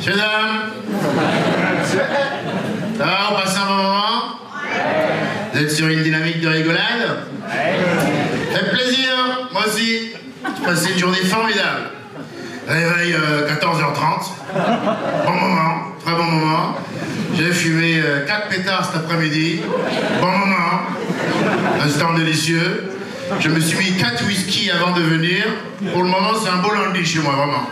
Messieurs, dames Ça va, on passe un bon moment Vous êtes sur une dynamique de rigolade Fait plaisir, moi aussi. J'ai passé une journée formidable. Réveil 14h30. Bon moment, très bon moment. J'ai fumé 4 pétards cet après-midi. Bon moment. Un stand délicieux. Je me suis mis 4 whisky avant de venir. Pour le moment, c'est un beau lundi chez moi, vraiment.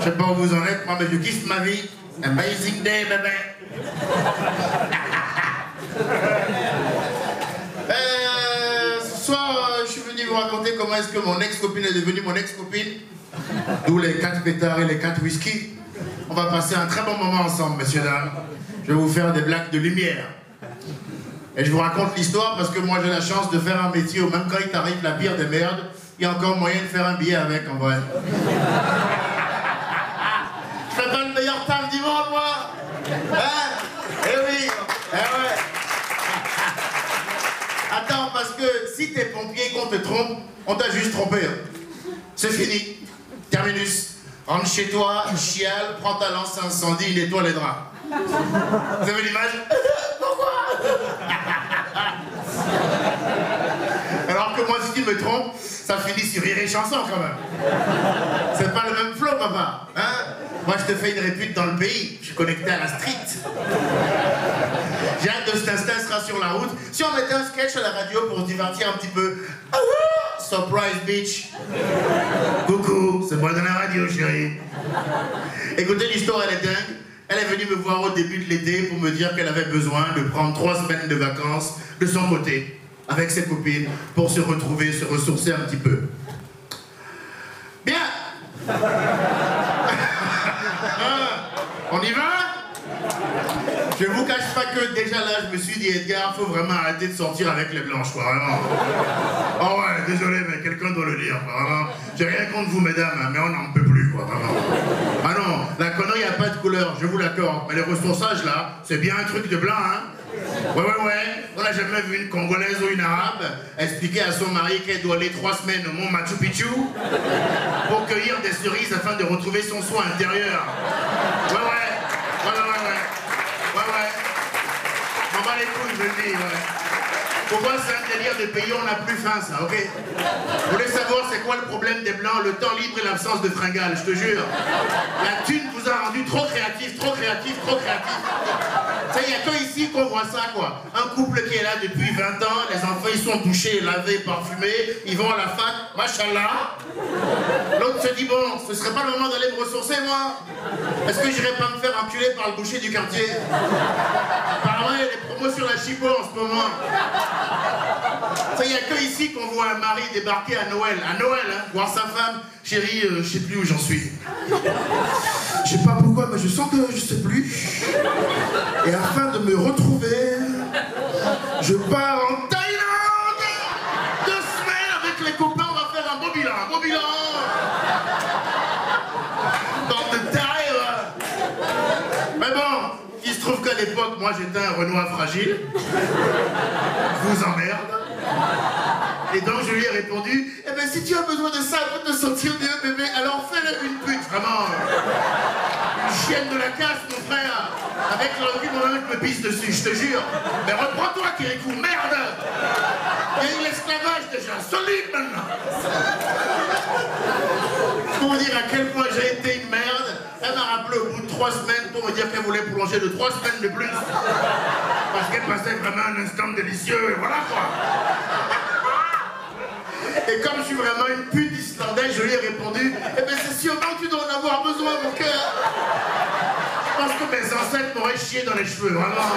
Je sais pas où vous en êtes, moi, mais je kiffe ma vie. Amazing day, bébé. Euh, ce soir, euh, je suis venu vous raconter comment est-ce que mon ex-copine est devenue mon ex-copine. D'où les 4 pétards et les 4 whisky. On va passer un très bon moment ensemble, messieurs, dames. Je vais vous faire des blagues de lumière. Et je vous raconte l'histoire parce que moi j'ai la chance de faire un métier où même quand il t'arrive la pire des merdes, il y a encore moyen de faire un billet avec en vrai. Pas le monde moi Hein? Eh oui Eh ouais Attends, parce que si t'es pompier qu'on te trompe, on t'a juste trompé. hein. C'est fini. Terminus. Rentre chez toi, chiale, prends ta lance incendie, nettoie les draps. Vous avez l'image? Alors que moi, si tu me trompes, ça finit sur rire et chanson quand même. C'est pas le même flow, papa. Hein? Moi, je te fais une répute dans le pays. Je suis connecté à la street. J'ai hâte de cet instant sera sur la route. Si on mettait un sketch à la radio pour se divertir un petit peu. Ah Surprise, bitch. Coucou, c'est moi dans la radio, chérie. Écoutez, l'histoire, elle est dingue. Elle est venue me voir au début de l'été pour me dire qu'elle avait besoin de prendre trois semaines de vacances de son côté, avec ses copines, pour se retrouver, se ressourcer un petit peu. Bien On y va? Je vous cache pas que déjà là, je me suis dit, Edgar, faut vraiment arrêter de sortir avec les blanches, quoi, vraiment. Oh ouais, désolé, mais quelqu'un doit le dire, quoi, vraiment. J'ai rien contre vous, mesdames, hein, mais on n'en peut plus, quoi, vraiment. Ah non, la connerie, a pas de couleur, je vous l'accorde. Mais les ressourçages, là, c'est bien un truc de blanc, hein Ouais, ouais, ouais. On n'a jamais vu une Congolaise ou une Arabe expliquer à son mari qu'elle doit aller trois semaines au mont Machu Picchu pour cueillir des cerises afin de retrouver son soin intérieur ouais, ouais, ouais. Ouais, ouais. M'en bats les couilles, je le dis, ouais. Pour moi, c'est un délire de pays on n'a plus faim, ça, ok? Vous voulez savoir c'est quoi le problème des Blancs Le temps libre et l'absence de fringales, je te jure. La thune vous a rendu trop créatif, trop créatif, trop créatif. Sais, il n'y a que ici qu'on voit ça, quoi. Un couple qui est là depuis 20 ans, les enfants, ils sont douchés, lavés, parfumés, ils vont à la fac, machallah. L'autre se dit, bon, ce serait pas le moment d'aller me ressourcer, moi Est-ce que j'irais pas me faire enculer par le boucher du quartier? Apparemment, il y a promos sur la chipo en ce moment. Il n'y a que ici qu'on voit un mari débarquer à Noël. À Noël, hein, voir sa femme. Chérie, euh, je sais plus où j'en suis. Je sais pas pourquoi, mais je sens que je sais plus. Et afin de me retrouver, je pars en Thaïlande Deux semaines avec les copains, on va faire un beau bilan. Un bilan Bande de tarés, ouais. Mais bon, il se trouve qu'à l'époque, moi j'étais un Renoir fragile. Vous emmerde. Et donc je lui ai répondu, eh ben si tu as besoin de ça pour te sentir mieux bébé, alors fais-le une pute, vraiment. Une chienne de la casse, mon frère. Avec l'envie, mon mec me pisse dessus, je te jure. Mais reprends-toi, Kirikou, merde Il y a l'esclavage déjà, solide maintenant Pour dire à quel point j'ai été une merde, elle m'a rappelé au bout de trois semaines pour me dire qu'elle voulait prolonger de trois semaines de plus. Parce qu'elle passait vraiment un instant délicieux, et voilà quoi. Et comme je suis vraiment une pute islandaise, je lui ai répondu Eh ben c'est sûrement que tu dois en avoir besoin, mon cœur Je pense que mes ancêtres m'auraient chié dans les cheveux, vraiment.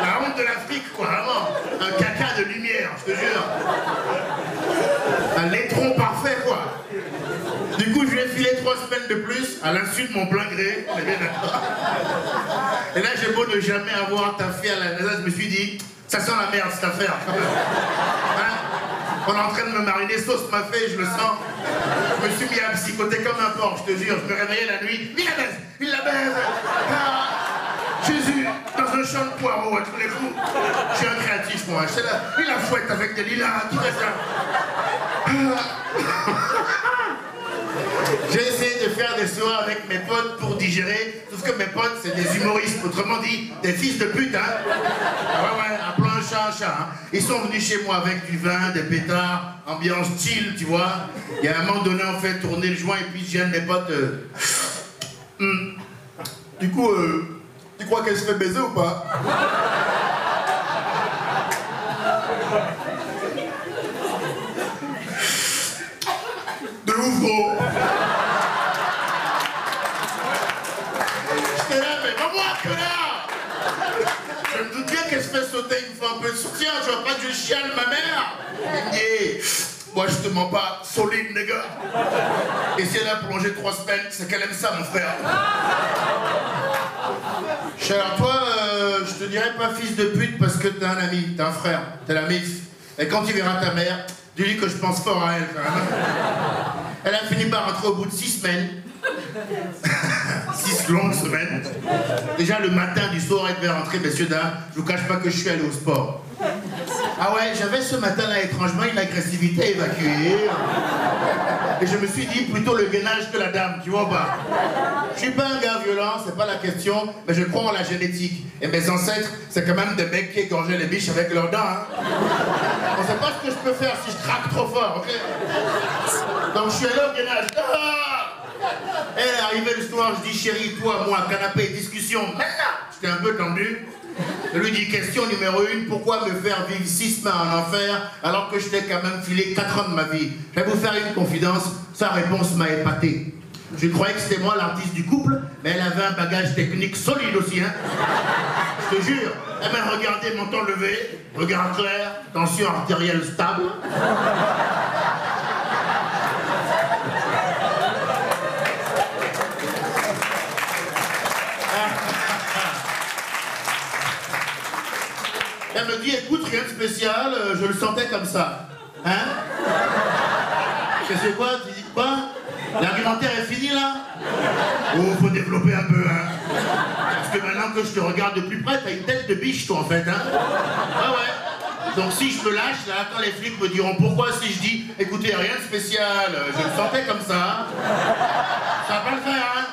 La honte de l'Afrique, quoi, vraiment. Un caca de lumière, je te jure. Un laitron parfait, quoi. Du coup, je lui ai filé trois semaines de plus, à l'insu de mon plein gré. Et là, j'ai beau ne jamais avoir taffé à la NASA, je me suis dit, ça sent la merde cette affaire. Hein? On est en train de me mariner sauce m'a fait, je le sens. Je me suis mis à psychoter comme un porc, je te jure. Je me réveillais la nuit. Il la baise, il la baise. Ah, Jésus, dans un champ de poireaux à tous les coups. Je suis un créatif, moi. Là, il la fouette avec des lilas, tout ça. J'ai essayé de faire des soirs avec mes potes pour digérer. Sauf que mes potes, c'est des humoristes, autrement dit, des fils de pute, hein. Ouais, ouais, un chat un chat. Hein. Ils sont venus chez moi avec du vin, des pétards, ambiance chill, tu vois. Y a un moment donné, on fait tourner le joint et puis je viens de mes potes. Euh, hmm. Du coup, euh, tu crois qu'elle se fait baiser ou pas? Gros J'étais là, mais va-moi, connard. Je me doute bien qu'elle se fait sauter une fois un peu de soutien, je vois pas que je chiale ma mère. Dit, moi je te mens pas, solide, les gars. Et si elle a plongé trois semaines, c'est qu'elle aime ça, mon frère. Cher, toi, euh, je te dirais pas fils de pute parce que t'es un ami, t'es un frère, t'es la mif. Et quand tu verras ta mère, dis-lui que je pense fort à elle quand même. Elle a fini par rentrer au bout de six semaines. six longues semaines. Déjà le matin du soir, elle devait rentrer, messieurs, dames. Je vous cache pas que je suis allé au sport. Ah ouais, j'avais ce matin-là étrangement une agressivité évacuée. Et je me suis dit plutôt le gainage que la dame, tu vois pas? Je suis pas un gars violent, c'est pas la question, mais je crois en la génétique. Et mes ancêtres, c'est quand même des mecs qui égorgeaient les biches avec leurs dents. Hein. On sait pas ce que je peux faire si je craque trop fort, ok? Donc je suis allé au gainage. Ah Elle est arrivée le soir, je dis chérie, toi, moi, canapé, discussion. J'étais un peu tendu. Je lui dis question numéro une, pourquoi me faire vivre six semaines en enfer alors que je t'ai quand même filé quatre ans de ma vie? Je vais vous faire une confidence, sa réponse m'a épaté. Je croyais que c'était moi l'artiste du couple, mais elle avait un bagage technique solide aussi, hein. Je te jure. Elle m'a regardé, menton levé, regard clair, tension artérielle stable. Elle me dit, écoute, rien de spécial, euh, je le sentais comme ça. Hein C'est quoi Tu dis quoi L'argumentaire est fini là Oh, faut développer un peu, hein Parce que maintenant que je te regarde de plus près, t'as une tête de biche, toi, en fait, hein Ouais, ouais. Donc si je me lâche, là, quand les flics me diront pourquoi si je dis, écoutez, rien de spécial, euh, je le sentais comme ça, ça va pas le faire, hein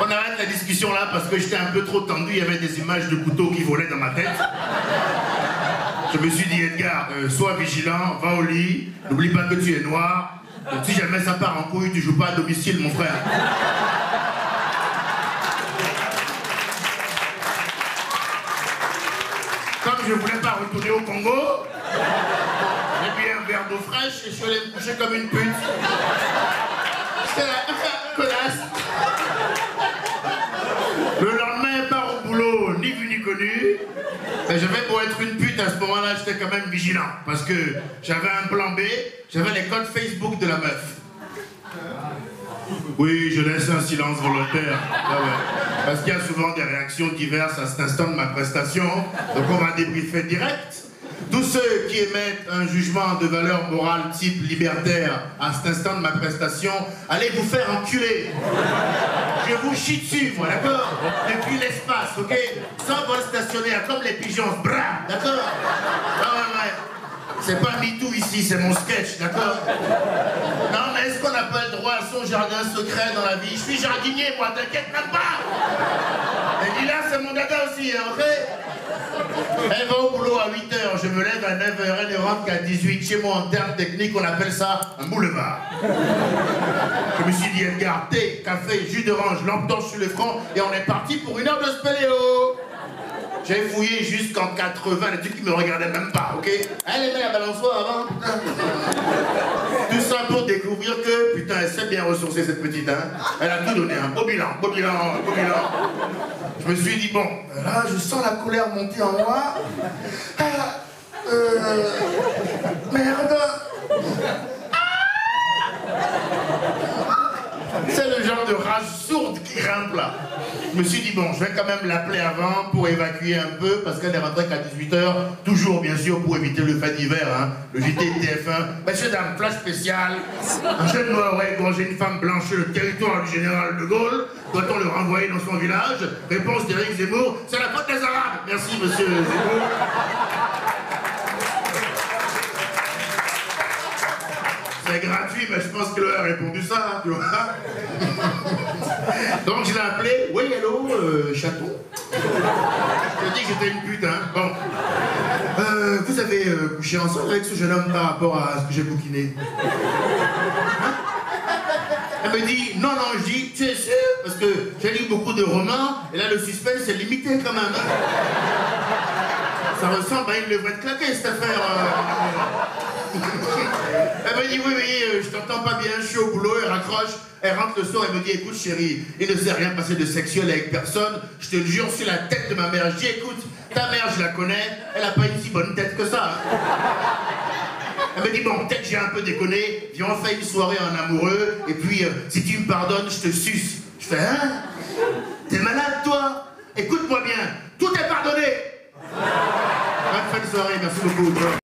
on arrête la discussion là parce que j'étais un peu trop tendu, il y avait des images de couteaux qui volaient dans ma tête. Je me suis dit, Edgar, euh, sois vigilant, va au lit, n'oublie pas que tu es noir. Donc, si jamais ça part en couille, tu joues pas à domicile, mon frère. Comme je voulais pas retourner au Congo, j'ai pris un verre d'eau fraîche et je suis allé me coucher comme une pute. J'étais là, connasse. Le lendemain, pas au boulot, connu. Mais j'avais pour être une pute à ce moment-là, j'étais quand même vigilant. Parce que j'avais un plan B, j'avais les codes Facebook de la meuf. Oui, je laisse un silence volontaire. Ah Parce qu'il y a souvent des réactions diverses à cet instant de ma prestation. Donc on va débriefer direct. Tous ceux qui émettent un jugement de valeur morale type libertaire à cet instant de ma prestation, allez vous faire enculer. Je vous chie dessus, moi, d'accord? Depuis l'espace, ok? Sans vol stationnaire, comme les pigeons, bra, d'accord? Ouais, ouais. C'est pas MeToo ici, c'est mon sketch, d'accord? Non, mais est-ce qu'on n'a pas le droit à son jardin secret dans la vie? Je suis jardinier, moi, t'inquiète même pas. Et là, c'est mon dada aussi, hein, ok? Elle va au boulot à 8h, je me lève à 9h, elle rentre qu'à 18 Chez moi, en termes techniques, on appelle ça un boulevard. Je me suis dit, Edgar, thé, café, jus d'orange, lampe torche sur le front, et on est parti pour une heure de spéléo. J'ai fouillé jusqu'en 80, les trucs qui me regardaient même pas, ok? Elle aimait la balançoire avant? Tout ça pour découvrir que, putain, elle s'est bien ressourcée, cette petite, hein. Elle a tout donné, un beau bilan, beau bilan, beau bilan. Je me suis dit, bon, là, je sens la colère monter en moi. Ah, euh, merde. C'est le genre de rage sourde qui grimpe là. Je me suis dit, bon, je vais quand même l'appeler avant pour évacuer un peu, parce qu'elle est rentrée qu'à 18h, toujours bien sûr pour éviter le fait d'hiver, hein, le JT TF1. Messieurs, dames, flash spécial. Un jeune noir aurait égorgé une femme blanche sur le territoire du général de Gaulle. Doit-on le renvoyer dans son village? Réponse d'Éric Zemmour, c'est la faute des Arabes. Merci, monsieur Zemmour. c'est gratuit, mais je pense qu'elle a répondu ça, tu vois. Donc je l'ai appelé, oui, hello, euh, chaton. Je dit que j'étais une pute, hein. Bon. Euh, vous avez euh, couché ensemble avec ce jeune homme par rapport à ce que j'ai bouquiné? Hein? Elle me dit, non, non, je dis, tu Parce que j'ai lu beaucoup de romans, et là le suspense est limité quand même. Hein. Ça ressemble à une levrette claquée cette affaire. Elle me dit oui, oui, euh, je t'entends pas bien, je suis au boulot, elle raccroche, elle rentre le soir, elle me dit écoute chérie, il ne s'est rien passé de sexuel avec personne, je te le jure sur la tête de ma mère. Je dis écoute, ta mère je la connais, elle a pas une si bonne tête que ça. Elle me dit bon, peut-être j'ai un peu déconné, viens on fait une soirée en amoureux, et puis euh, si tu me pardonnes, je te suce. Je fais hein? T'es malade toi? Écoute-moi bien, tout est pardonné. Bonne fin de soirée, merci beaucoup.